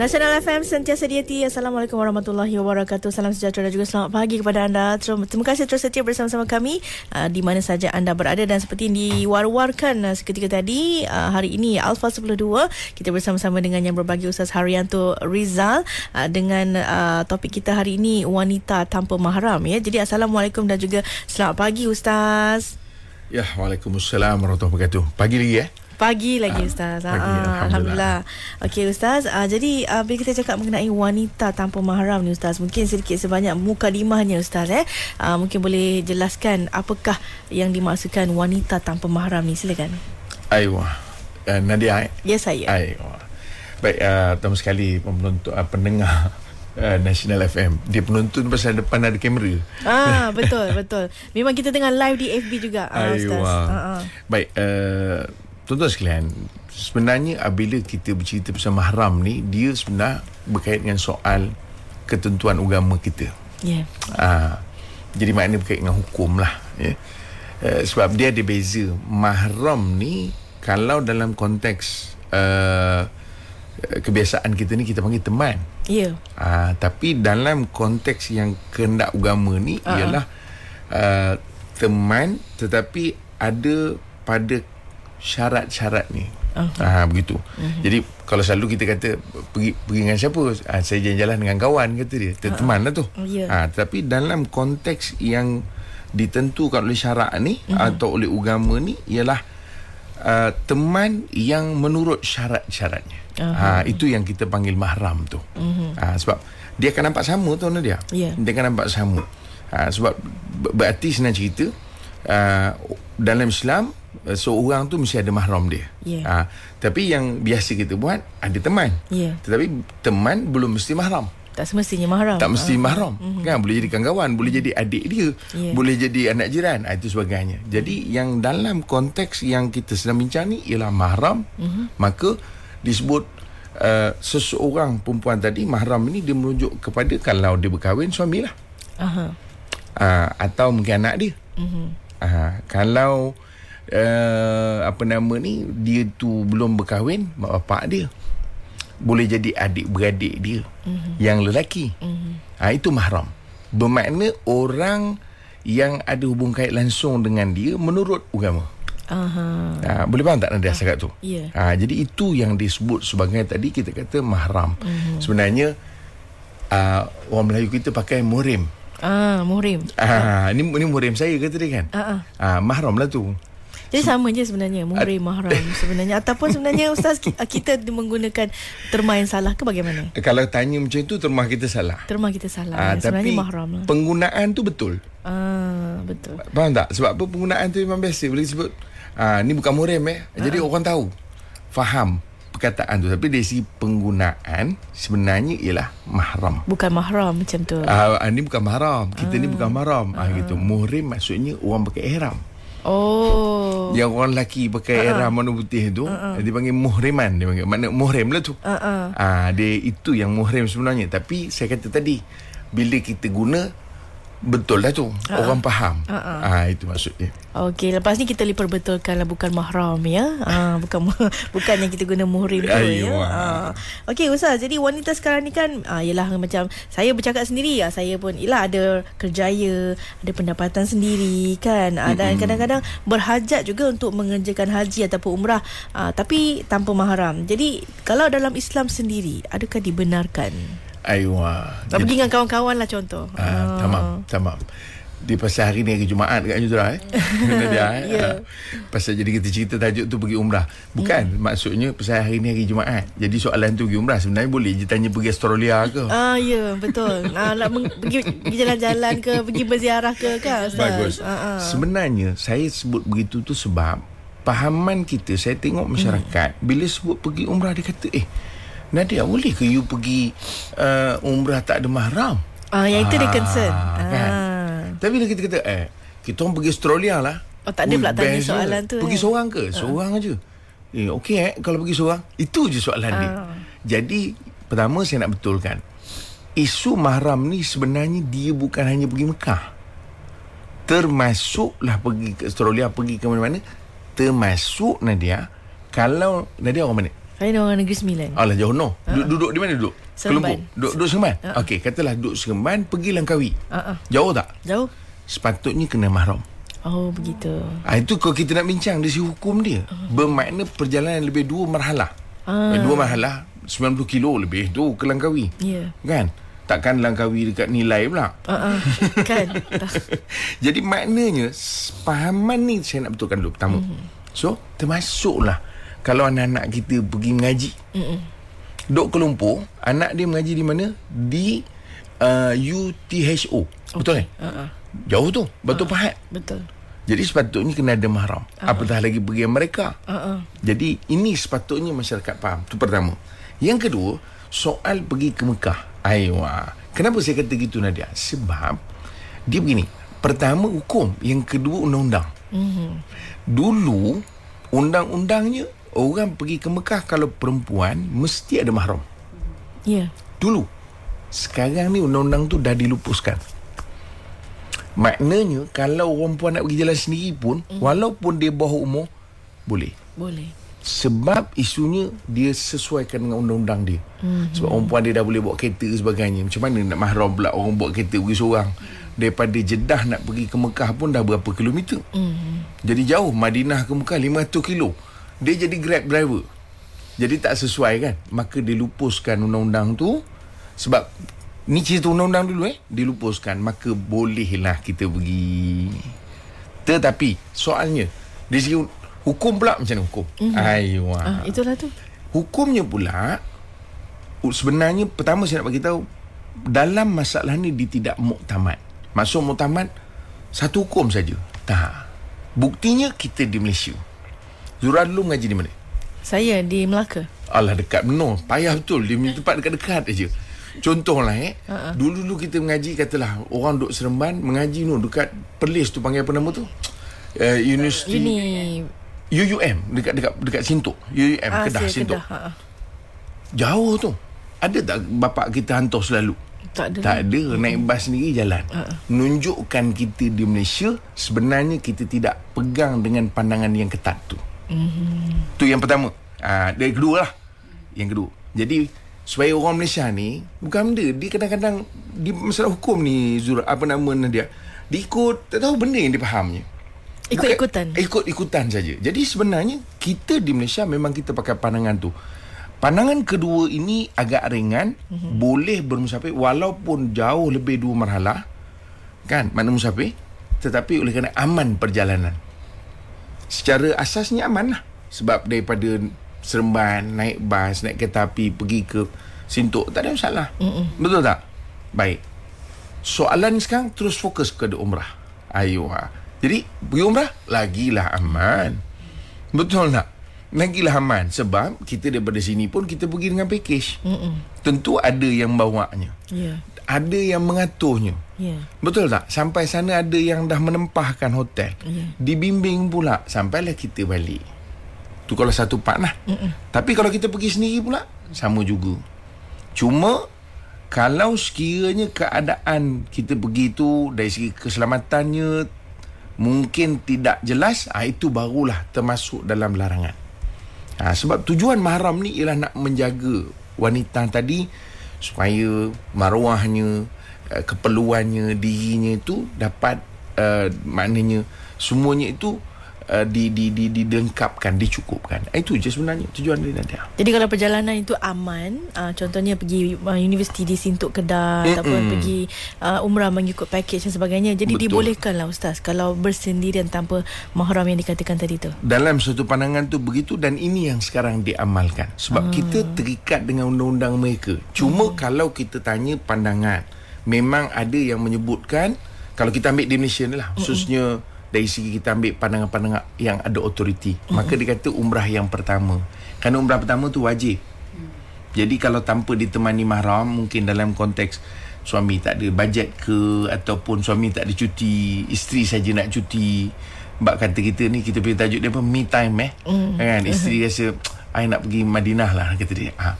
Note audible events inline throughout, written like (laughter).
Nasional FM sentiasa di hati. Assalamualaikum warahmatullahi wabarakatuh. Salam sejahtera dan juga selamat pagi kepada anda. Terima, kasih terus setia bersama-sama kami uh, di mana saja anda berada dan seperti yang diwar-warkan uh, seketika tadi uh, hari ini Alfa 12 kita bersama-sama dengan yang berbagi Ustaz Haryanto Rizal uh, dengan uh, topik kita hari ini wanita tanpa mahram ya. Jadi assalamualaikum dan juga selamat pagi Ustaz. Ya, Waalaikumsalam warahmatullahi wabarakatuh. Pagi lagi ya. Pagi lagi Ustaz. Pagi, Ah, Alhamdulillah. Okey Ustaz, ah, jadi ah, bila kita cakap mengenai wanita tanpa mahram ni Ustaz, mungkin sedikit sebanyak mukadimahnya Ustaz eh. Ah, mungkin boleh jelaskan apakah yang dimaksudkan wanita tanpa mahram ni? Silakan. Aywa. Uh, Nadia. eh? Ya saya. Aywa. Baik, uh, sekali penonton uh, pendengar uh, National FM. Dia penonton pasal depan ada kamera. Ah betul betul. Memang kita tengah live di FB juga ah, Ustaz. Ah, ah. Baik, uh, tuan-tuan sekalian, sebenarnya apabila kita bercerita pasal mahram ni, dia sebenarnya berkait dengan soal ketentuan agama kita. Ya. Ah, jadi makna berkait dengan hukum lah ya. Uh, sebab dia ada beza mahram ni kalau dalam konteks uh, kebiasaan kita ni kita panggil teman Ya. Ah, tapi dalam konteks yang kehendak agama ni uh-huh. ialah uh, teman tetapi ada pada syarat-syarat ni. Uh-huh. Ah begitu. Uh-huh. Jadi kalau selalu kita kata pergi pergi dengan siapa? Ah, saya jalan-jalan dengan kawan kata dia. Uh-huh. Lah tu. Ya. Ah tapi dalam konteks yang ditentukan oleh syarak ni uh-huh. atau oleh agama ni ialah uh, teman yang menurut syarat-syaratnya. Uh-huh. Ha, itu yang kita panggil mahram tu. Uh-huh. Ha, sebab dia akan nampak sama tu dia. Ya. Dia akan nampak sama. Ha, sebab ber- berarti senang cerita uh, dalam Islam seorang tu mesti ada mahram dia. Ya. Ha, tapi yang biasa kita buat ada teman. Ya. Tetapi teman belum mesti mahram. Tak semestinya mahram. Tak mesti Ah. mahram kan boleh jadi kawan boleh jadi adik dia Ya. boleh jadi anak jiran ah, itu sebagainya jadi yang dalam konteks yang kita sedang bincang ni ialah mahram Mhm. maka disebut uh, seseorang perempuan tadi mahram ini dia merujuk kepada kalau dia berkahwin suami lah Aha. uh, atau mungkin anak dia Mhm. uh, kalau uh, apa nama ni dia tu belum berkahwin mak bapak dia boleh jadi adik beradik dia mm-hmm. yang lelaki mm-hmm. ha, itu mahram bermakna orang yang ada hubung kait langsung dengan dia menurut agama Aha. ha, boleh faham tak Nadia cakap tu Ya. ha, jadi itu yang disebut sebagai tadi kita kata mahram mm-hmm. sebenarnya uh, orang Melayu kita pakai muhrim Ah, muhrim. Ah, ni ni muhrim saya kata dia kan. Ah, ah. Ah, mahram lah tu. Jadi sama je sebenarnya Muhrim mahram sebenarnya Ataupun sebenarnya Ustaz ki- Kita menggunakan Terma yang salah ke bagaimana? Kalau tanya macam tu termah kita salah. Terma kita salah Ah, ya. Sebenarnya mahram lah penggunaan tu betul. ah, Betul Faham tak? Sebab apa penggunaan tu memang biasa boleh sebut ah ni bukan muhrim eh. Jadi orang tahu. Faham perkataan tu tapi dari segi penggunaan sebenarnya ialah mahram. Bukan mahram macam tu Ah, ah ni bukan mahram. Kita ni bukan mahram. Ah, gitu. Muhrim maksudnya orang pakai ihram. Oh Yang orang lelaki pakai uh-huh. ihram warna putih tu uh-huh. dia panggil muhriman dia panggil. Makna muhrim lah tu. Ah. Ah dia itu yang muhrim sebenarnya tapi saya kata tadi bila kita guna betul lah tu uh-huh. orang faham. Uh-huh. Ah itu maksudnya. Okey, lepas ni kita diperbetulkan lah bukan mahram ya. Ah, bukan (laughs) bukan yang kita guna muhrim tu ya. Ah. Okey Ustaz, jadi wanita sekarang ni kan ah yalah macam saya bercakap sendiri ya, saya pun ialah ada kerjaya, ada pendapatan sendiri kan. Ah, dan kadang-kadang berhajat juga untuk mengerjakan haji ataupun umrah ah, tapi tanpa mahram. Jadi kalau dalam Islam sendiri adakah dibenarkan? Aywa. Nak pergi dengan kawan-kawan lah contoh. Ah, tamam, tamam. Di pasal hari ni hari Jumaat kat Jura eh. (laughs) Nadia eh. Ya. Ah, Pasal jadi kita cerita tajuk tu pergi umrah. Bukan, maksudnya pasal hari ni hari Jumaat. Jadi soalan tu pergi umrah sebenarnya boleh je tanya pergi Australia ke. Ah ya betul. Ah nak pergi, pergi jalan-jalan ke, pergi berziarah ke kan Ustaz? Bagus. Ah, ah. Sebenarnya saya sebut begitu tu sebab pahaman kita saya tengok masyarakat hmm. bila sebut pergi umrah dia kata eh Nadia boleh ke you pergi uh, umrah tak ada mahram? Ah yang itu dia concern. Kan? Ah. Tapi bila kita kata eh kita orang pergi Australia lah. Oh, tak ada pula tanya soalan tu, Pergi eh? seorang ke? Seorang aja. Eh okey eh kalau pergi seorang. Itu je soalan dia. Ah. Jadi pertama saya nak betulkan. Isu mahram ni sebenarnya dia bukan hanya pergi Mekah. Termasuklah pergi ke Australia, pergi ke mana-mana. Termasuk Nadia. Kalau Nadia orang mana? Saya orang Negeri Sembilan. Alah jauh no. Duduk, duduk di mana duduk? Seremban. Kelumpu. Duduk, duduk Seremban? Okey, katalah duduk Seremban, pergi Langkawi. Uh-uh. Jauh tak? Jauh? Sepatutnya kena mahram. Oh, begitu. Ha, itu kalau kita nak bincang dari segi hukum dia. Bermakna perjalanan lebih dua marhalah. Ah. Eh, Dua marhalah 90 kilo lebih tu ke Langkawi. Ya. Kan? Takkan Langkawi dekat nilai pula. Uh-uh. kan? (laughs) Jadi maknanya Pahaman ni saya nak betulkan dulu Pertama mm-hmm. So termasuklah Kalau anak-anak kita pergi mengaji. Duk ke Lumpur Anak dia mengaji di mana? Di uh, UTHO Betul kan? Uh-uh. Jauh tu Batu uh, Pahat. Betul. Jadi sepatutnya kena ada mahram. Uh-huh. Apatah lagi pergi mereka. Uh-uh. Jadi ini sepatutnya masyarakat faham. Itu pertama. Yang kedua Soal pergi ke Mekah. Aywa Kenapa saya kata gitu Nadia? Sebab Dia begini. Pertama hukum Yang kedua undang-undang. Mm-hmm. Dulu Undang-undangnya Orang pergi ke Mekah Kalau perempuan Mesti ada mahram Ya. Dulu Sekarang ni undang-undang tu dah dilupuskan Maknanya Kalau orang perempuan nak pergi jalan sendiri pun mm. Walaupun dia bawah umur Boleh Boleh. sebab isunya dia sesuaikan dengan undang-undang dia. Mm-hmm. Sebab orang perempuan dia dah boleh bawa kereta sebagainya. Macam mana nak mahram pula orang bawa kereta pergi seorang. Daripada Jeddah nak pergi ke Mekah pun dah berapa kilometer. Mm-hmm. Jadi jauh Madinah ke Mekah 500 kilo. Dia jadi Grab driver. Jadi tak sesuai kan. Maka dilupuskan undang-undang tu sebab ni cerita undang-undang dulu eh dilupuskan maka bolehlah kita pergi. Tetapi soalnya dari segi hukum pula macam mana hukum? Mm-hmm. Aywa. Ah, itulah tu. Hukumnya pula sebenarnya pertama saya nak bagi tahu dalam masalah ni dia tidak muktamad. Maksud muktamad satu hukum saja. Tak. Buktinya kita di Malaysia. Zura dulu mengaji di mana? Saya di Melaka. Alah dekat Menor. Payah betul. Dia punya tempat dekat-dekat aja. Contohlah eh. Uh-uh. Dulu-dulu kita mengaji katalah orang duduk Seremban mengaji tu dekat Perlis tu panggil apa nama tu? Uh, University Ini UUM dekat dekat dekat Sintok. UUM ah, Kedah Sintok. Kedah. Ha. Jauh tu. Ada tak bapak kita hantar selalu? Tak ada. Tak ada. Naik bas sendiri jalan. Uh-uh. Menunjukkan kita di Malaysia sebenarnya kita tidak pegang dengan pandangan yang ketat tu. Mm-hmm. Tu yang pertama. Ah, dari kedua lah. Yang kedua. Jadi supaya orang Malaysia ni bukan benda dia kadang-kadang di masalah hukum ni Zura apa nama dia dia ikut tak tahu benda yang dia fahamnya. Ikut-ikutan. Ikut-ikutan saja. Jadi sebenarnya kita di Malaysia memang kita pakai pandangan tu. Pandangan kedua ini agak ringan, mm-hmm. boleh bermusafir walaupun jauh lebih dua marhalah. Kan? Mana musafir? Tetapi oleh kerana aman perjalanan. Secara asasnya aman lah. Sebab daripada Seremban, naik bas, naik kereta api, pergi ke Sintok, tak ada masalah. Mm-mm. Betul tak? Baik. Soalan sekarang terus fokus ke umrah. Ayo. Ha. Jadi pergi umrah lagilah aman. Betul tak? Lagilah aman sebab kita daripada sini pun kita pergi dengan package. Mm-mm. Tentu ada yang bawanya. Ya. Ada yang mengaturnya. Ya. Betul tak? Sampai sana ada yang dah menempahkan hotel. Ya. Dibimbing pula sampailah kita balik. Tu kalau satu part lah. Mm-mm. Tapi kalau kita pergi sendiri pula sama juga. Cuma kalau sekiranya keadaan kita pergi tu dari segi keselamatannya mungkin tidak jelas, ah itu barulah termasuk dalam larangan. Ha, sebab tujuan mahram ni ialah nak menjaga wanita tadi supaya maruahnya, uh, keperluannya, dirinya itu dapat uh, maknanya semuanya itu uh, di, di, di, dilengkapkan, dicukupkan. Itu je sebenarnya tujuan dia nanti. Jadi kalau perjalanan itu aman, uh, contohnya pergi uh, universiti di Sintok Kedah Mm-mm. ataupun pergi uh, umrah mengikut package dan sebagainya. Jadi Betul. dibolehkanlah ustaz kalau bersendirian tanpa mahram yang dikatakan tadi tu. dalam satu pandangan tu begitu dan ini yang sekarang diamalkan sebab hmm. kita terikat dengan undang-undang mereka cuma hmm. kalau kita tanya pandangan memang ada yang menyebutkan kalau kita ambil di Malaysia ni lah khususnya dari segi kita ambil pandangan-pandangan yang ada autoriti hmm. maka dia kata umrah yang pertama kerana umrah pertama tu wajib jadi kalau tanpa ditemani mahram mungkin dalam konteks suami tak ada bajet ke ataupun suami tak ada cuti, isteri saja nak cuti. Bab kata kita ni kita punya tajuk dia apa me time eh. Mm. Kan isteri rasa I nak pergi Madinah lah kata dia. Ha.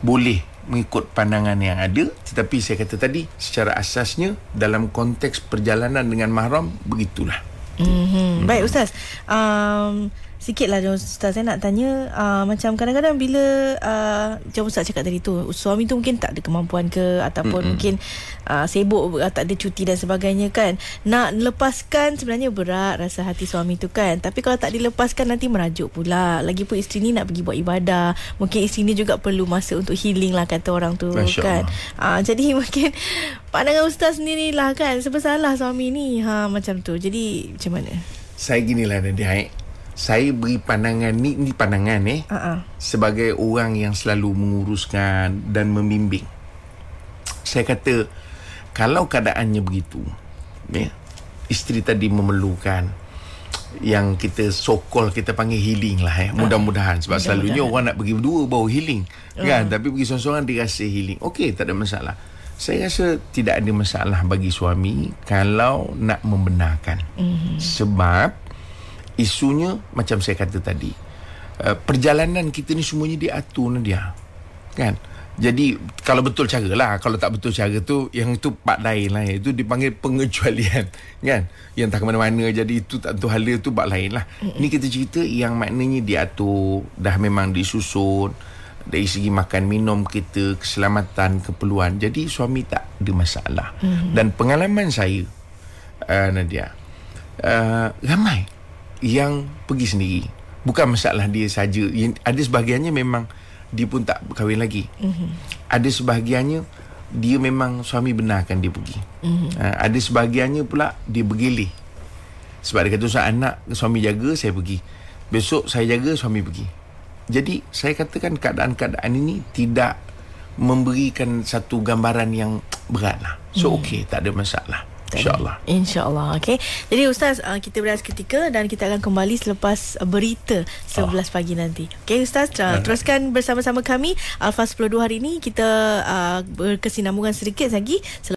Boleh mengikut pandangan yang ada tetapi saya kata tadi secara asasnya dalam konteks perjalanan dengan mahram begitulah. Mm-hmm. Baik Ustaz um, sikit lah Ustaz. Saya nak tanya uh, macam kadang-kadang bila uh, macam Ustaz cakap tadi tu suami tu mungkin tak ada kemampuan ke ataupun Mm-mm. mungkin uh, sibuk uh, tak ada cuti dan sebagainya kan? Nak lepaskan sebenarnya berat rasa hati suami tu kan? Tapi kalau tak dilepaskan nanti merajuk pula. Lagipun isteri ni nak pergi buat ibadah. Mungkin isteri ni juga perlu masa untuk healing lah kata orang tu Masya kan? Uh, jadi (laughs) mungkin pandangan Ustaz sendiri lah kan? Sebesalah suami ni. Ha, macam tu. Jadi macam mana? Saya ginilah Nadia eh saya beri pandangan ni ni pandangan eh uh-uh. sebagai orang yang selalu menguruskan dan membimbing saya kata kalau keadaannya begitu ya isteri tadi memerlukan yang kita sokol kita panggil healing lah eh mudah-mudahan sebab mudah-mudahan. selalunya orang nak pergi berdua baru healing uh. kan tapi pergi seorang-seorang dia rasa healing okey tak ada masalah saya rasa tidak ada masalah bagi suami kalau nak membenarkan uh-huh. sebab isunya macam saya kata tadi. Uh, perjalanan kita ni semuanya diatur dia. Kan? Jadi kalau betul cara lah. Kalau tak betul cara tu yang itu part lain lah. Itu dipanggil pengecualian. (laughs) Kan? Yang tak ke mana-mana jadi itu tak tentu hala tu part lain lah. Mm-hmm. ni kita cerita yang maknanya diatur dah memang disusun. Dari segi makan minum kita keselamatan keperluan. Jadi suami tak ada masalah. Mm-hmm. dan pengalaman saya uh, Nadia uh, ramai yang pergi sendiri. Bukan masalah dia saja. Ada sebahagiannya memang dia pun tak kahwin lagi. Mm-hmm. ada sebahagiannya dia memang suami benarkan dia pergi. Mm-hmm. uh, ada sebahagiannya pula dia bergelih. Sebab dia kata usah anak suami jaga saya pergi. Besok saya jaga suami pergi. Jadi saya katakan keadaan-keadaan ini tidak memberikan satu gambaran yang berat lah so mm. okey tak ada masalah InsyaAllah. InsyaAllah Okay Jadi Ustaz uh, Kita berehat seketika Dan kita akan kembali Selepas berita 11 oh. pagi nanti. Okay Ustaz uh, Teruskan bersama-sama kami Alfa 102 hari ini. Kita uh, Berkesinambungan sedikit lagi